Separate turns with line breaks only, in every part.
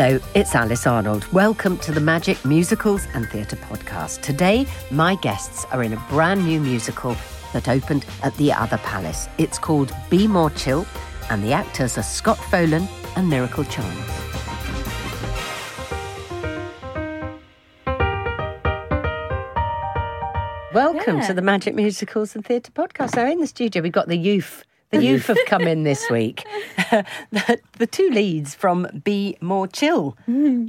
Hello, it's Alice Arnold. Welcome to the Magic Musicals and Theatre Podcast. Today, my guests are in a brand new musical that opened at the Other Palace. It's called Be More Chill, and the actors are Scott Follan and Miracle Chance. Welcome
Yeah.
to the Magic Musicals and Theatre Podcast. So, in the studio, we've got the youth. The youth have come in this week. the, the two leads from Be More Chill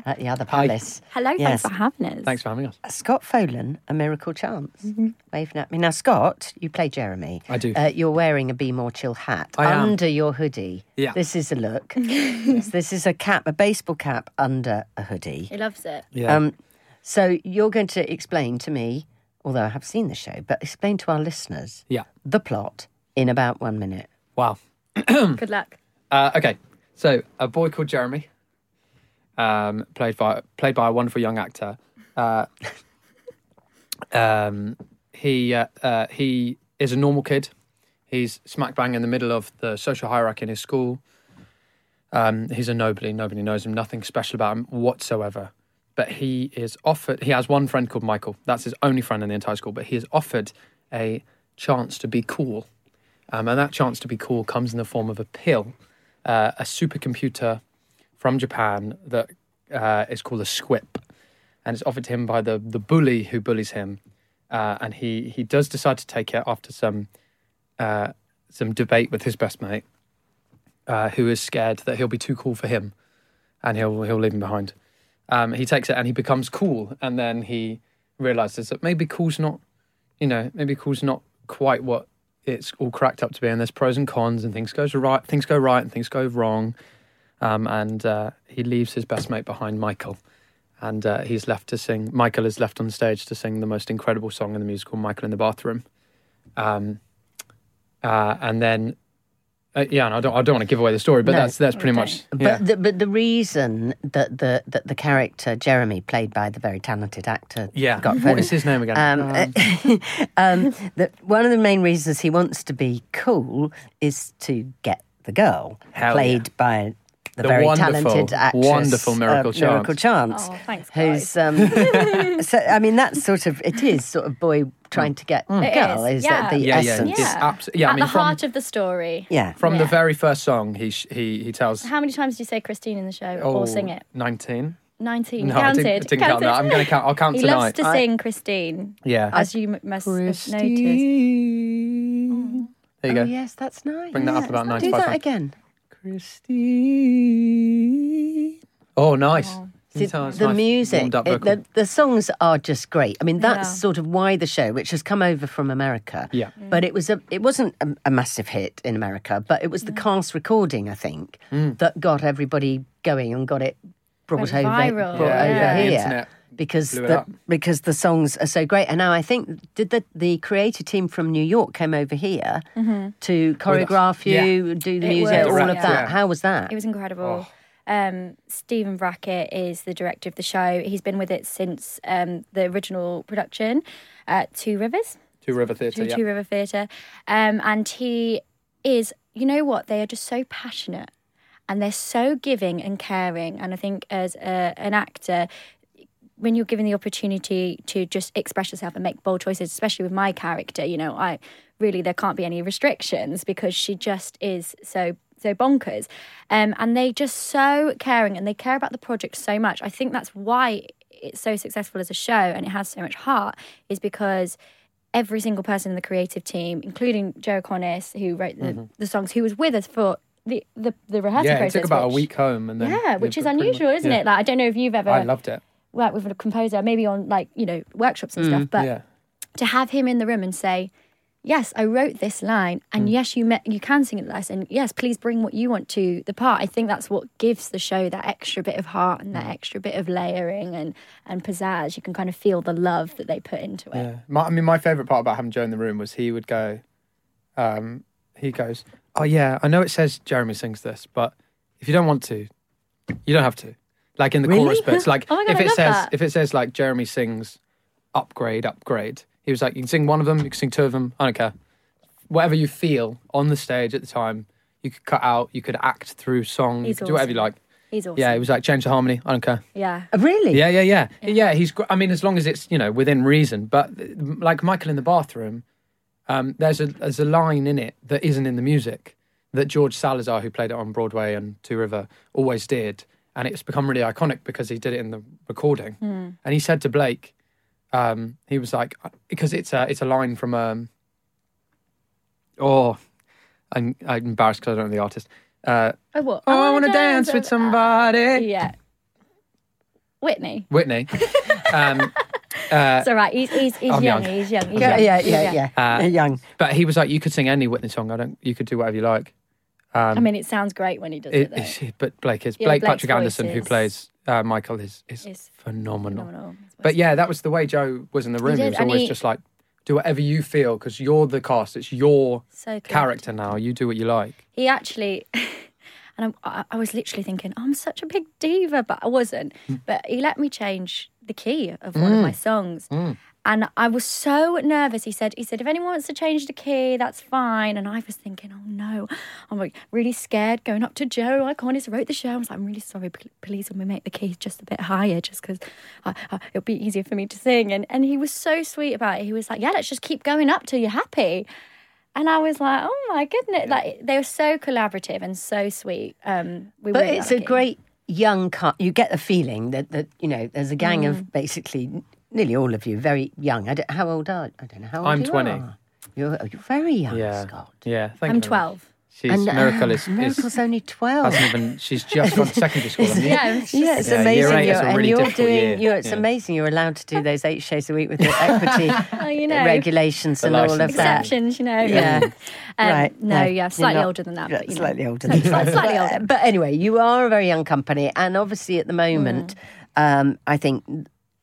at the Other Palace.
Hello,
Yes.
thanks for having us.
Thanks for having us.
Scott Follan, A Miracle Chance,
Mm-hmm.
waving at me. Now, Scott, you play Jeremy.
I do.
Uh, you're wearing a Be More Chill hat
I am.
under your hoodie.
Yeah.
This is a look. yes, this is a cap, a baseball cap under a hoodie.
He loves it.
Yeah.
Um, so you're going to explain to me, although I have seen the show, but explain to our listeners
yeah.
the plot in about one minute.
Wow.
Good luck.
Uh, okay. So a boy called Jeremy, um, played by played by a wonderful young actor. Uh, um, he uh, uh, he is a normal kid. He's smack bang in the middle of the social hierarchy in his school. Um, he's a nobody. Nobody knows him. Nothing special about him whatsoever. But he is offered. He has one friend called Michael. That's his only friend in the entire school. But he is offered a chance to be cool, um, and that chance to be cool comes in the form of a pill, uh, a supercomputer from Japan that uh, is called a Squip, and it's offered to him by the the bully who bullies him, uh, and he he does decide to take it after some uh, some debate with his best mate, uh, who is scared that he'll be too cool for him, and he'll he'll leave him behind. Um, he takes it and he becomes cool, and then he realizes that maybe cool's not, you know, maybe cool's not quite what it's all cracked up to be, and there's pros and cons, and things goes right, things go right, and things go wrong, um, and uh, he leaves his best mate behind, Michael, and uh, he's left to sing. Michael is left on stage to sing the most incredible song in the musical, Michael in the Bathroom, um, uh, and then. Uh, yeah, and I don't. I don't want to give away the story, but
No.
that's that's pretty much. Yeah.
But the, but the reason that the that the character Jeremy, played by the very talented actor,
yeah.
Scott
What is his name again?
Um, um, that one of the main reasons he wants to be cool is to get the girl,
Hell
played
yeah.
by the,
The
very
wonderful,
talented actress,
wonderful Miracle
uh, Miracle Chance.
Oh, thanks,
Who's um, so? I mean, that's sort of it is sort of boy trying to get
It
girl.
is,
Is that the
yeah, yeah,
essence?
It's abs- yeah, I
At
mean,
the
from-
heart of the story.
Yeah.
From the very first song, he sh- he he tells.
How many times did you say Christine in the show
oh,
or sing it?
19.
19.
No, I
counted.
didn't, I didn't count
counted.
that. I'm going to count. I'll count
He
tonight.
loves to
I-
sing Christine,
yeah.
as you m- must have noticed.
Christine. There you
Oh
go.
yes, that's nice.
Bring that up
Yeah,
about
Do
95
that
times.
again.
Christine. Oh, nice.
Oh.
See,
It's
the
nice
music, it- the, the songs are just great. I mean, that's
Yeah.
sort of why the show, which has come over from America,
Yeah.
but it was a, it wasn't a, a massive hit in America, but it was the cast recording, I think,
Mm.
that got everybody going and got it brought
Went
over,
viral.
brought
Yeah,
over
yeah,
here.
internet
because the because the songs are so great, and now I think did the the creative team from New York came over here to choreograph
Yeah.
you, do the
It
music,
was,
all of that.
Yeah.
How was that?
It was incredible.
Oh.
Um, Stephen Brackett is the director of the show. He's been with it since um, the original production, at Two Rivers.
Two River Theatre.
Two,
Yeah.
Two River Theatre. Um, and he is, you know what? They are just so passionate and they're so giving and caring. And I think as a, an actor, when you're given the opportunity to just express yourself and make bold choices, especially with my character, you know, I really there can't be any restrictions because she just is so so bonkers. Um, and they just so caring and they care about the project so much. I think that's why it's so successful as a show and it has so much heart is because every single person in the creative team, including Joe Iconis, who wrote the, the songs, who was with us for the the, the rehearsal
Yeah, it
process.
took about
which-
a week home, and then
Yeah, which is
pretty much-
unusual, isn't
yeah.
it? Like I don't know if you've ever
I loved it.
Worked with a composer, maybe on like you know workshops and stuff, but
yeah.
to have him in the room and say, "Yes, I wrote this line, and
Mm.
yes, you you can sing it less, and yes, please bring what you want to the part." I think that's what gives the show that extra bit of heart and that
Mm.
extra bit of layering and and pizzazz. You can kind of feel the love that they put into it.
Yeah. My, I mean, my favourite part about having Joe in the room was he would go, um, he goes, Oh, yeah, I know it says Jeremy sings this, but if you don't want to, you don't have to. Like in the
Really?
chorus bits, like
Oh my God,
if
I
it
love
says
that.
if it says like Jeremy sings upgrade, upgrade, he was like, You can sing one of them, you can sing two of them, I don't care. Whatever you feel on the stage at the time, you could cut out, you could act through song, you
He's
could do whatever you like.
He's awesome.
Yeah, he was like, change the harmony. I don't care.
Yeah.
Uh, really?
Yeah, yeah, yeah, yeah. He's. gr- I mean, as long as it's you know within reason. But like Michael in the bathroom, um, there's a there's a line in it that isn't in the music that George Salazar, who played it on Broadway and Two River, always did, and it's become really iconic because he did it in the recording. And he said to Blake, um, he was like, because it's a it's a line from um, oh, I'm, I'm embarrassed because I don't know the artist. Uh,
Oh, what?
oh, I want to dance with somebody.
Yeah. Whitney.
Whitney. um, uh,
It's all right. He's, he's, he's young.
young.
He's young. He's
Yeah,
young.
yeah,
He's
yeah, yeah.
Uh,
young.
but he was like, you could sing any Whitney song. I don't. You could do whatever you like. Um,
I mean, it sounds great when he does it,
it, but Blake is
Yeah,
Blake
Blake's
Patrick Anderson, who plays uh, Michael, is is
It's
phenomenal.
phenomenal.
But yeah, that was the way Joe was in the room. He,
did,
was always
he-
just like, do whatever you feel because you're the cast. It's your
So
character now. You do what you like.
He actually, and I'm, I, I was literally thinking, I'm such a big diva, but I wasn't.
Mm.
But he let me change the key of one of my songs. And I was so nervous. He said, he said, if anyone wants to change the key, that's fine. And I was thinking, oh no, I'm like really scared going up to Joe. I can't. wrote the show. I was like, I'm really sorry. Please, can we make the key just a bit higher, just because it'll be easier for me to sing. And and he was so sweet about it. He was like, yeah, let's just keep going up till you're happy. And I was like, oh my goodness. Like they were so collaborative and so sweet. Um we
But it's a great young cut. You get the feeling that, that you know, there's a gang
Mm.
of basically nearly all of you very young. I don't, how old are I don't know how old
I'm
you
20.
are. You're, you're very young,
Yeah,
Scott.
yeah. Thank
I'm
you very much.
twelve.
She's
And, uh,
miracle is, is
Miracle's only 12.
hasn't even. She's just gone to secondary school. hasn't?
Yeah, it's
Yeah, it's
Yeah,
amazing.
year eight
You're,
a
and
really
you're doing.
year.
You're, it's
Yeah.
amazing. You're allowed to do those eight shows a week with your equity
Oh, you know.
regulations
The
and all of
licence.
that.
exceptions, you know.
Yeah.
Um,
right.
No, yeah,
you're
slightly
not-
older than that. But, you know.
slightly older than
Slightly-
that.
slightly
But-
older.
But anyway, you are a very young company, and obviously at the moment,
Mm.
um, I think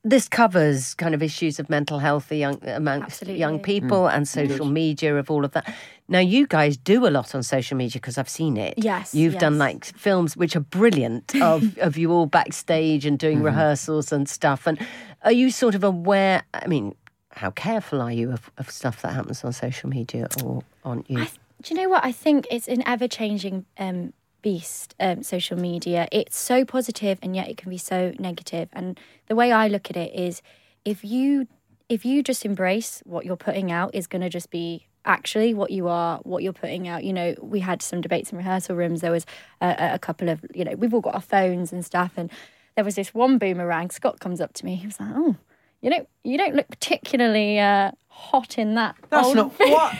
this covers kind of issues of mental health young, amongst
Absolutely.
young people and social media of all of that. Now, you guys do a lot on social media because I've seen it.
Yes,
You've done like films which are brilliant of, of you all backstage and
Mm-hmm.
doing rehearsals and stuff. And are you sort of aware? I mean, how careful are you of, of stuff that happens on social media or aren't you?
I th- do you know what? I think it's an ever changing um, beast, um, social media. It's so positive and yet it can be so negative. And the way I look at it is if you if you just embrace what you're putting out is going to just be actually what you are what you're putting out you know we had some debates in rehearsal rooms there was a, a couple of you know we've all got our phones and stuff and there was this one boomerang scott comes up to me he was like oh you don't you don't look particularly uh, hot in that
That's not what.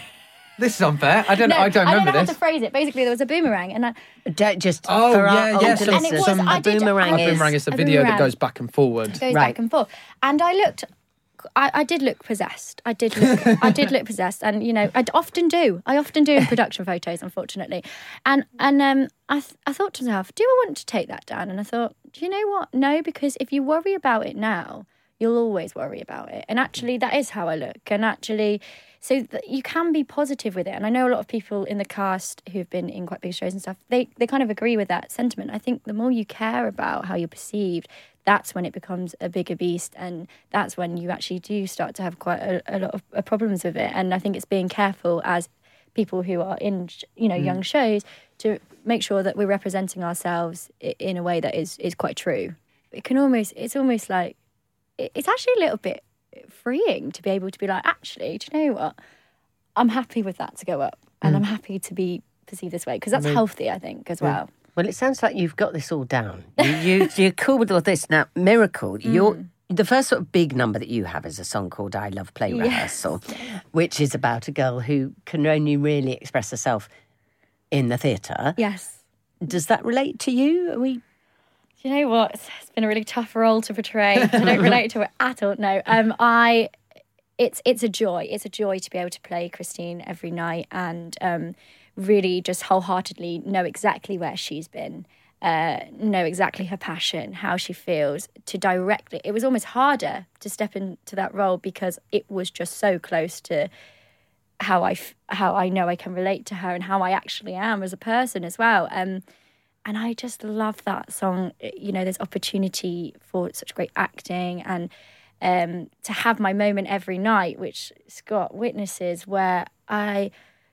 This is unfair. I don't.
no,
I don't remember
I don't know
this.
how to phrase it. Basically, there was a boomerang, and I,
Don't just
Oh,
for
yeah,
our
yeah,
older
some-
And it was-
listeners,
I did-
boomerang
I-
A
is
boomerang is the
a
video that
boomerang.
goes back and forward.
goes
Right.
back and forth. And I looked, I, I did look possessed. I did look, I did look possessed, and you know, I d- often do. I often do in production photos, unfortunately. And and um, I th- I thought to myself, do I want to take that down? And I thought, do you know what? No, because if you worry about it now, you'll always worry about it. And actually, that is how I look. And actually. So th- you can be positive with it, and I know a lot of people in the cast who've been in quite big shows and stuff. They they kind of agree with that sentiment. I think the more you care about how you're perceived, that's when it becomes a bigger beast, and that's when you actually do start to have quite a, a lot of uh, problems with it. And I think it's being careful as people who are in sh- you know young shows to make sure that we're representing ourselves i- in a way that is is quite true. It can almost it's almost like it's actually a little bit freeing to be able to be like, actually, do you know what? I'm happy with that to go up, and mm. I'm happy to be perceived this way because that's healthy, I think, as well.
Well, it sounds like you've got this all down. You, you, you're cool with all this. Now, Miracle, mm. you're. The first sort of big number that you have is a song called I Love Play Rehearsal, which is about a girl who can only really express herself in the theatre.
Yes.
Does that relate to you? Are we
Do you know what? It's, been a really tough role to portray. I don't relate to it at all. No, um, I. It's it's a joy. It's a joy to be able to play Christine every night and um, really just wholeheartedly know exactly where she's been, uh, know exactly her passion, how she feels. To directly, it was almost harder to step into that role because it was just so close to how I f- how I know I can relate to her and how I actually am as a person as well. Um, and I just love that song. You know, there's opportunity for such great acting and um, to have my moment every night, which Scott witnesses, where I,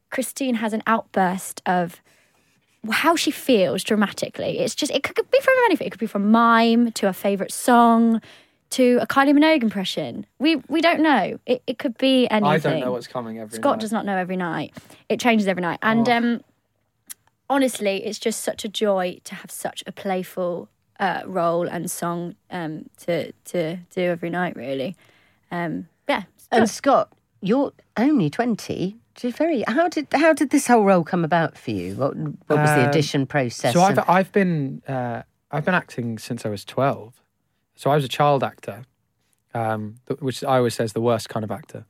Christine has an outburst of how she feels dramatically. It's just it could be from anything. It could be from mime to a favorite song to a Kylie Minogue impression. We we don't know. It it could be anything.
I don't know what's coming every
Scott
night.
does not know every night. It changes every night. And
Oh.
um, honestly, it's just such a joy to have such a playful uh, role and song um, to to do every night. Really, um, yeah. it's
And. Scott, you're only twenty. You're very. How did how did this whole role come about for you? What what was the
Um,
audition process?
So I've
and-
I've been uh, I've been acting since I was twelve. So I was a child actor, um, which I always say is the worst kind of actor,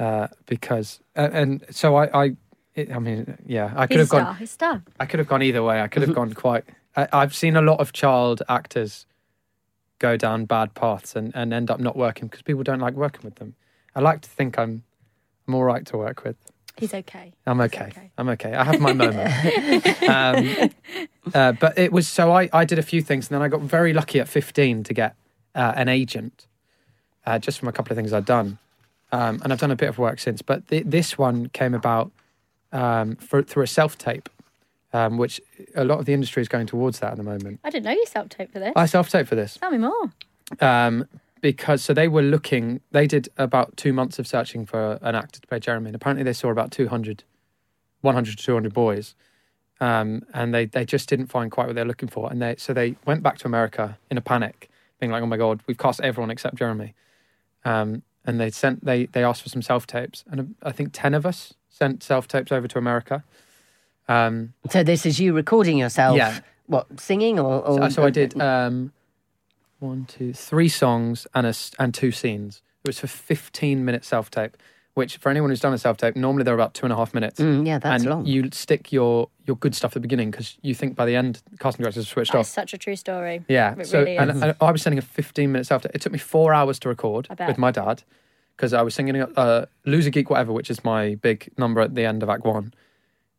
uh, because and, and so I I, it, I mean yeah I could
He's
have
a
gone
star. He's star.
I could have gone either way. I could have gone quite. I, I've seen a lot of child actors go down bad paths and, and end up not working because people don't like working with them. I like to think I'm I'm all right to work with.
He's okay.
I'm okay.
okay.
I'm okay. I have my moment. um, uh, but it was so I, I did a few things and then I got very lucky at 15 to get uh, an agent uh, just from a couple of things I'd done. Um, and I've done a bit of work since. But th- this one came about um, for, through a self tape, um, which a lot of the industry is going towards that at the moment.
I didn't know you self tape for this.
I self tape for this
Tell me more.
um, because so they were looking. They did about two months of searching for an actor to play Jeremy, and apparently they saw about 200, 100 to 200 boys, um, and they they just didn't find quite what they're looking for, and they so they went back to America in a panic, being like, "Oh my god, we've cast everyone except Jeremy," um, and they sent they they asked for some self tapes, and I think ten of us sent self tapes over to America. Um,
so this is you recording yourself.
Yeah.
What singing or? or
So, so I did um, one, two, three songs and a s and two scenes. It was for fifteen minute self tape, which for anyone who's done a self tape, normally they're about two and a half minutes.
Mm, yeah, that's
and
long.
you stick your your good stuff at the beginning because you think by the end casting directors have switched
That's
off.
such a true story.
Yeah,
It
so
really
and, and I was sending a fifteen minute self tape. It took me four hours to record
I bet.
with my dad because I was singing uh, "Loser Geek Whatever," which is my big number at the end of Act One.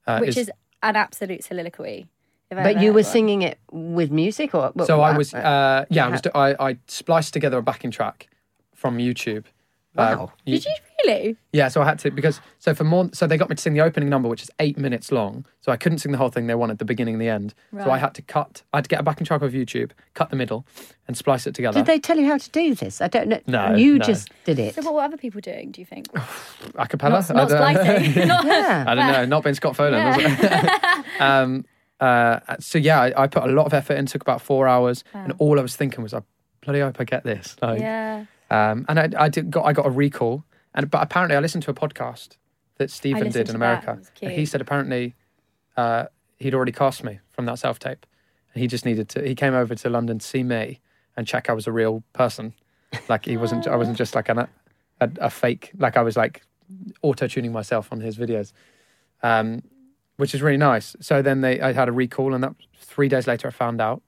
Uh,
Which
is-
is an absolute soliloquy.
but you were
one.
singing it with music, or what-
So I was, uh, yeah, I was. I, I spliced together a backing track from YouTube.
Wow.
you-
Did you really?
Yeah, so I had to because so for more so they got me to sing the opening number, which is eight minutes long. So I couldn't sing the whole thing. They wanted the beginning and the end. So I had to cut. I had to get a backing track of YouTube, cut the middle, and splice it together.
Did they tell you how to do this? I don't know.
No,
you
no.
just did it.
So what were other people doing? Do you think?
a cappella?
Not, not splicing. Not-
Yeah.
I don't know. Not been Scott Follan. was it? um, uh, so yeah, I, I put a lot of effort in. Took about four hours, and all I was thinking was, I bloody hope I get this. Like,
yeah.
Um, and I, I did got I got a recall, and but apparently I listened to a podcast that Stephen did in. America,
It was
and he said apparently uh, he'd already cast me from that self tape, and he just needed to. He came over to London to see me and check I was a real person, like he wasn't. I wasn't just like an, a a fake. Like I was like auto tuning myself on his videos, um, which is really nice. So then they I had a recall, and that three days later I found out,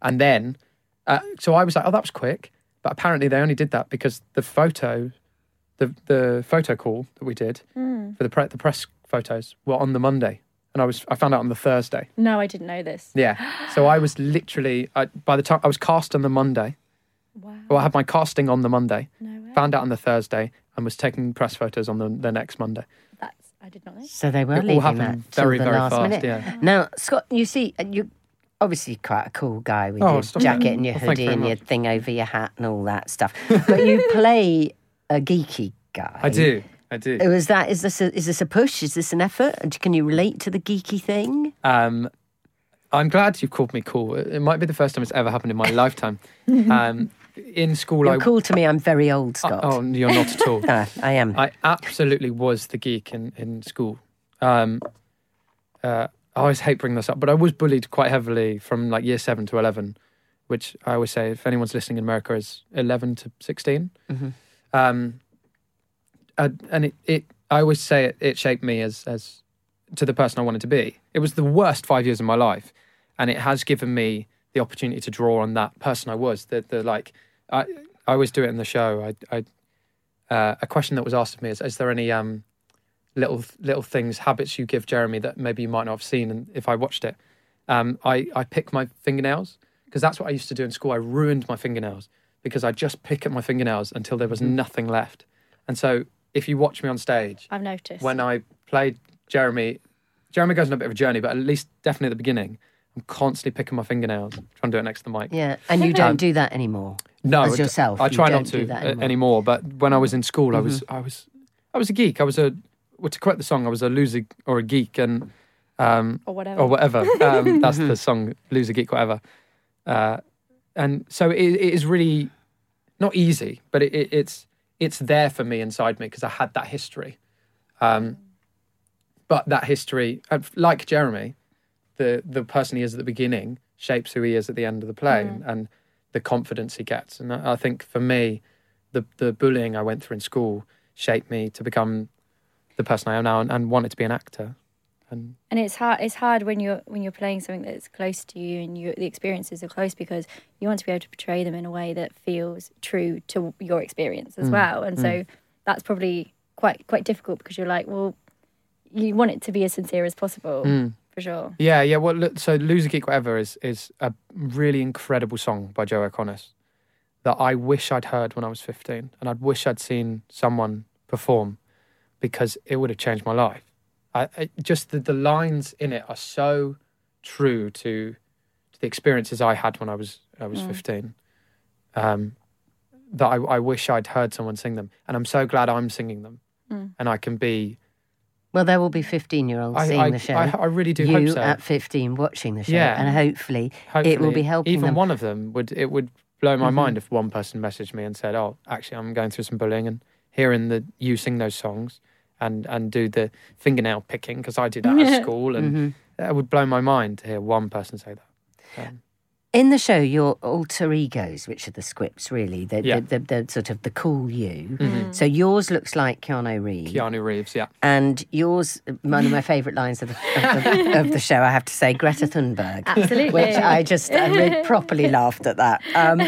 and then uh, so I was like, oh, that was quick. But apparently they only did that because the photo, the the photo call that we did
Hmm.
for the pre- the press photos were on the Monday, and I was I found out on the Thursday.
No, I didn't know this.
Yeah, so I was literally I, by the time I was cast on the Monday.
Wow.
Well, I had my casting on the Monday,
No way.
found out on the Thursday, and was taking press photos on the, the next Monday.
That's I did not know.
So they were
It all
leaving
happened
that till
very,
the
very
last
fast,
minute.
yeah.
Now, Scott, you see, you obviously quite a cool guy with
Oh,
your jacket
it.
and your
Well,
hoodie
you
and your
much.
thing over your hat and all that stuff. But you play a geeky guy.
I do, I do.
Was that is this a, is this a push? Is this an effort? And Can you relate to the geeky thing?
Um, I'm glad you've called me cool. It might be the first time it's ever happened in my lifetime. Um, in school,
You're
I
cool to me. I'm very old, Scott.
oh, you're not at all.
Ah, I am.
I absolutely was the geek in, in school. Um, uh, I always hate bringing this up, but I was bullied quite heavily from like year seven to 11, which I always say, if anyone's listening in America, is 11 to 16. Um, uh, and it, it, I always say it, it shaped me as, as to the person I wanted to be. It was the worst five years of my life, and it has given me the opportunity to draw on that person I was. The, the like, I, I always do it in the show. I, I uh, a question that was asked of me is: Is there any um, little little things, habits you give Jeremy that maybe you might not have seen? And if I watched it, um, I I pick my fingernails because that's what I used to do in school. I ruined my fingernails because I just pick at my fingernails until there was nothing left. And so, if you watch me on stage,
I've noticed.
when I played Jeremy Jeremy goes on a bit of a journey, but at least definitely at the beginning, I'm constantly picking my fingernails, trying to do it next to the mic.
Yeah, and you don't do that anymore.
No,
as yourself.
I
you
try
don't
not
do
to
that
uh,
anymore.
anymore. But when I was in school, I
Mm-hmm.
was, I was, I was a geek. I was a, well, to quote the song, I was a loser or a geek, and um,
Or whatever.
or whatever. Um, that's the song, loser geek, whatever. Uh, and so it, it is really not easy, but it, it, it's it's there for me inside me because I had that history. Um, but that history, uh, like Jeremy, the the person he is at the beginning shapes who he is at the end of the play, and, and the confidence he gets. And I, I think for me, the the bullying I went through in school shaped me to become the person I am now, and, and wanted to be an actor. And
and it's hard it's hard when you're when you're playing something that's close to you and you the experiences are close because you want to be able to portray them in a way that feels true to your experience
Mm.
as well and so that's probably quite quite difficult because you're like well you want it to be as sincere as possible
Mm.
for sure
Yeah, yeah. Well, so "Loser Geek Whatever" is is a really incredible song by Joe Iconis that I wish I'd heard when I was fifteen, and I'd wish I'd seen someone perform because it would have changed my life. I, I just the, the lines in it are so true to to the experiences I had when I was I was fifteen. Um, that I, I wish I'd heard someone sing them, and I'm so glad I'm singing them, and I can be.
Well, there will be 15 year olds seeing
I,
the show.
I, I really do
you
hope so.
at 15 watching the show.
Yeah.
And hopefully, it will be helping
even
them. Mm-hmm.
one of them would it would blow my mind if one person messaged me and said oh actually i'm going through some bullying and hearing the you sing those songs and and do the fingernail picking because i did that at school and
Mm-hmm.
that would blow my mind to hear one person say that um,
In the show, your alter egos, which are the Squips, really, the,
Yeah. Mm-hmm.
the, the, the sort of the cool you. So yours looks like Keanu Reeves.
keanu reeves yeah
And yours, one of my favourite lines of the, of, the, of the show, I have to say, Greta Thunberg.
Absolutely.
Which I just I really properly laughed at that. Um,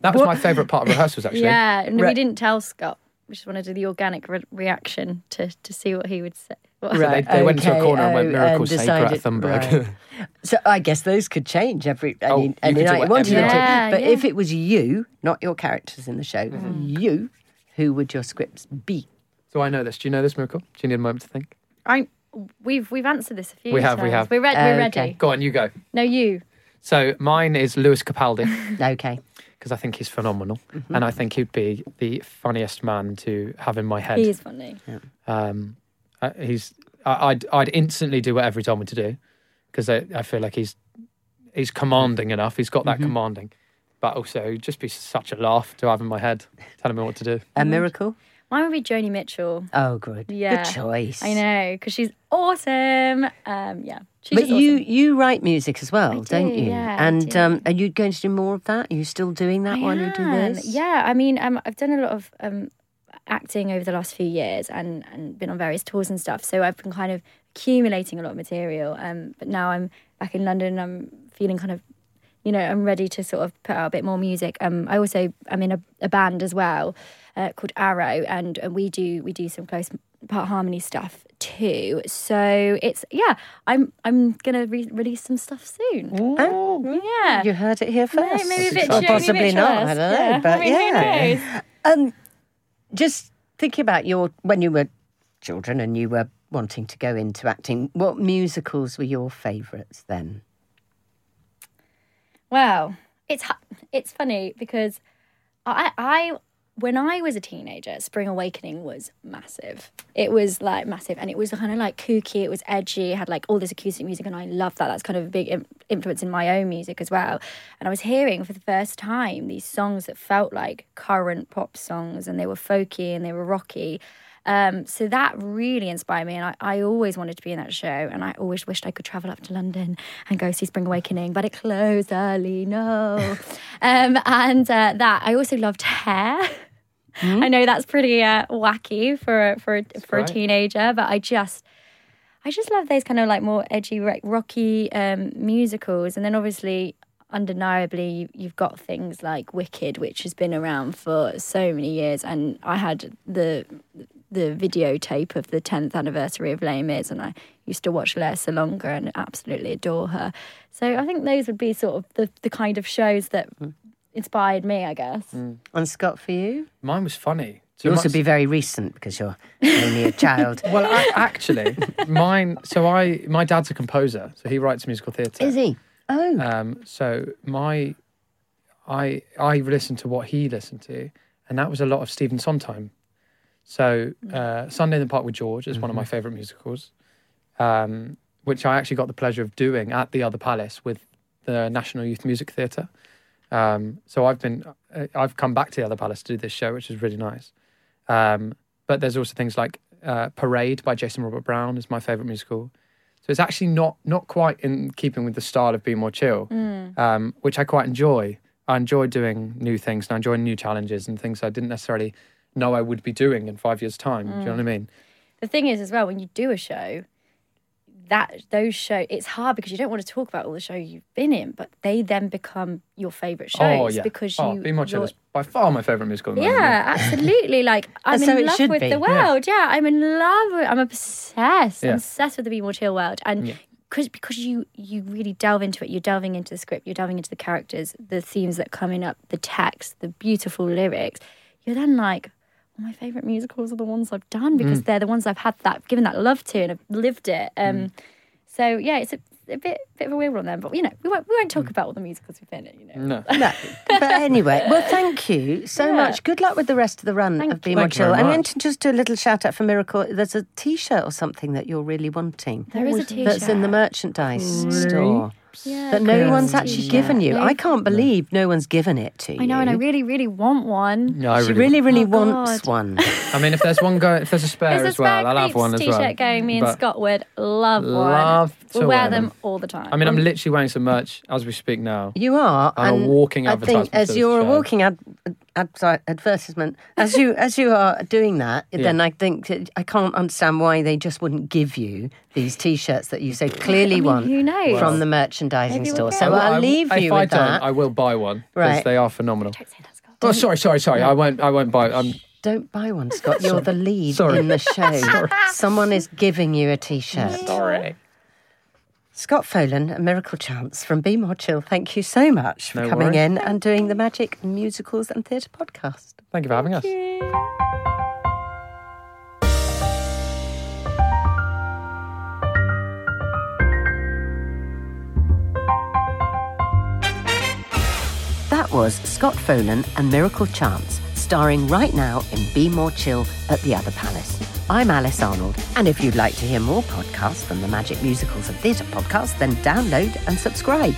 that was my favorite part of rehearsals actually
yeah and we didn't tell scott we just wanted to do the organic re- reaction to to see what he would say What-
So they, they went into a
okay,
corner and went
oh,
miracle
and
say
decided-
Greta Thunberg
right. So I guess those could change every
Oh,
any,
you
any
could do
night you wanted them to.
you.
But
Yeah,
if it was you, not your characters in the show,
Mm-hmm.
you, who would your Squips be?
so i know this do you know this miracle do you need a moment to think
I, we've we've answered this a few
We have, we have.
we're, re- we're
Okay.
ready
go on you go
no you
so mine is lewis capaldi
Okay.
Because i think he's phenomenal
Mm-hmm.
and i think he'd be the funniest man to have in my head
he is funny
Um, uh, he's I, I'd I'd instantly do whatever he told me to do because I, I feel like he's he's commanding enough. He's got that
Mm-hmm.
commanding, but also just be such a laugh to have in my head, telling me what to do.
A miracle?
Mine would be joni mitchell
Oh, good.
Yeah.
Good choice.
I know because she's awesome. Um, yeah, she's
But you
awesome.
you write music as well,
I
don't you?
yeah,
and
do.
Um, are you going to do more of that? Are you still doing that
I
while you do this?
Yeah, I mean, um, I've done a lot of um, acting over the last few years and and been on various tours and stuff. So I've been kind of accumulating a lot of material. Um, but now I'm back in London. I'm feeling kind of. You know, I'm ready to sort of put out a bit more music. Um, I also I'm in a, a band as well, uh, called Arrow, and, and we do we do some close part harmony stuff too. So it's yeah, I'm I'm gonna re- release some stuff soon.
Oh,
Yeah,
You heard it here first.
maybe a bit
or possibly not. I don't know,
yeah.
but
I mean,
yeah. Um, just thinking about your when you were children and you were wanting to go into acting. What musicals were your favourites then?
Well, it's it's funny because I I when I was a teenager, Spring Awakening was massive. It was like massive, and it was kind of like kooky. It was edgy. It had like all this acoustic music, and I loved that. That's kind of a big influence in my own music as well. And I was hearing for the first time these songs that felt like current pop songs, and they were folky and they were rocky. Um, so that really inspired me, and I, I always wanted to be in that show, and I always wished I could travel up to London and go see Spring Awakening, but it closed early. No, um, and uh, that I also loved Hair. I know that's pretty uh, wacky for a, for a, for a teenager, but I just I just love those kind of like more edgy, rocky um, musicals, and then obviously, undeniably, you've got things like Wicked, which has been around for so many years, and I had the the videotape of the 10th anniversary of Les Mis, and I used to watch Lea Salonga and absolutely adore her. So I think those would be sort of the, the kind of shows that inspired me, I guess.
And Scott, for you?
Mine was funny. So
Yours
my-
would be very recent because you're only a child.
well, I, actually, mine. So I, my dad's a composer, so he writes musical theatre.
Is he? Oh.
Um, so my, I I listened to what he listened to, and that was a lot of Stephen Sondheim. So uh, Sunday in the Park with George is one of my favourite musicals, um, which I actually got the pleasure of doing at the Other Palace with the National Youth Music Theatre. Um, so I've been uh, I've come back to the Other Palace to do this show, which is really nice. Um, but there's also things like uh, Parade by Jason Robert Brown is my favourite musical. So it's actually not not quite in keeping with the style of Be More Chill, um, which I quite enjoy. I enjoy doing new things and I enjoy new challenges and things I didn't necessarily know I would be doing in five years' time. Do you know what I mm. mean?
The thing is, as well, when you do a show, that those show it's hard because you don't want to talk about all the show you've been in, but they then become your favourite oh, shows
oh yeah,
because
oh,
you.
Be More Chill is by far my favourite musical. At the moment,
Yeah, absolutely. Like I'm
so
in love with
be,
the
yeah.
world. Yeah. I'm in love with. I'm obsessed.
Yeah.
I'm obsessed with the Be More Chill world, and
Yeah.
because because you you really delve into it. You're delving into the script. You're delving into the characters, the themes that are coming up, the text, the beautiful lyrics. You're then like. Well, my favorite musicals are the ones I've done because
Mm.
they're the ones I've had that given that love to and I've lived it. Um,
Mm.
So yeah, it's a, a bit bit of a weird one then, but you know we won't we won't
Mm.
talk about all the musicals we've been in. You know,
No.
No. But anyway, well, thank you so
Yeah.
much. Good luck with the rest of the run
Thank
of Be
you.
More
Thank
Chill. I'm going to just do a little shout out for Miracle. There's a t shirt or something that you're really wanting.
There is a t-shirt.
That's in the merchandise store.
Yeah,
That no one's actually
t-shirt.
given you.
No
I can't believe no one's given it to you.
I know, and I really, really want one.
No, I
She
really.
really, really
Oh,
wants
God.
one.
I mean, if there's one going, if there's a spare
There's a
as well, I'll have one as well.
t-shirt going. Me and
But-
Scott would love one.
Love to
we'll wear
wear
them
them.
all the time.
I mean, I'm um, literally wearing some merch as we speak now.
You are.
I'm a
and
walking
I think
advertisement for
as you're a walking ad, ad, advertisement, as you as you are doing that, then I think I can't understand why they just wouldn't give you these T-shirts that you so clearly
I mean,
want
who knows?
from the merchandising
Maybe we'll
store. So
one.
I'll
I-
leave
if
you
I
with
don't,
that.
I will buy one because
Right.
they are phenomenal.
Don't say that, Scott.
Oh, sorry, sorry, sorry. I won't. I won't buy. I'm.
Don't buy one, Scott. You're the lead
Sorry.
in the show. Someone is giving you a T-shirt.
Sorry.
Scott Follan, a miracle chance from Be More Chill. Thank you so much for
No
coming
worries.
in and doing the Magic Musicals and Theatre podcast.
Thank you for having us.
That was Scott Follan and Miracle Chance, starring right now in Be More Chill at the Other Palace. I'm Alice Arnold, and if you'd like to hear more podcasts from the Magic Musicals and Theatre podcast, then download and subscribe.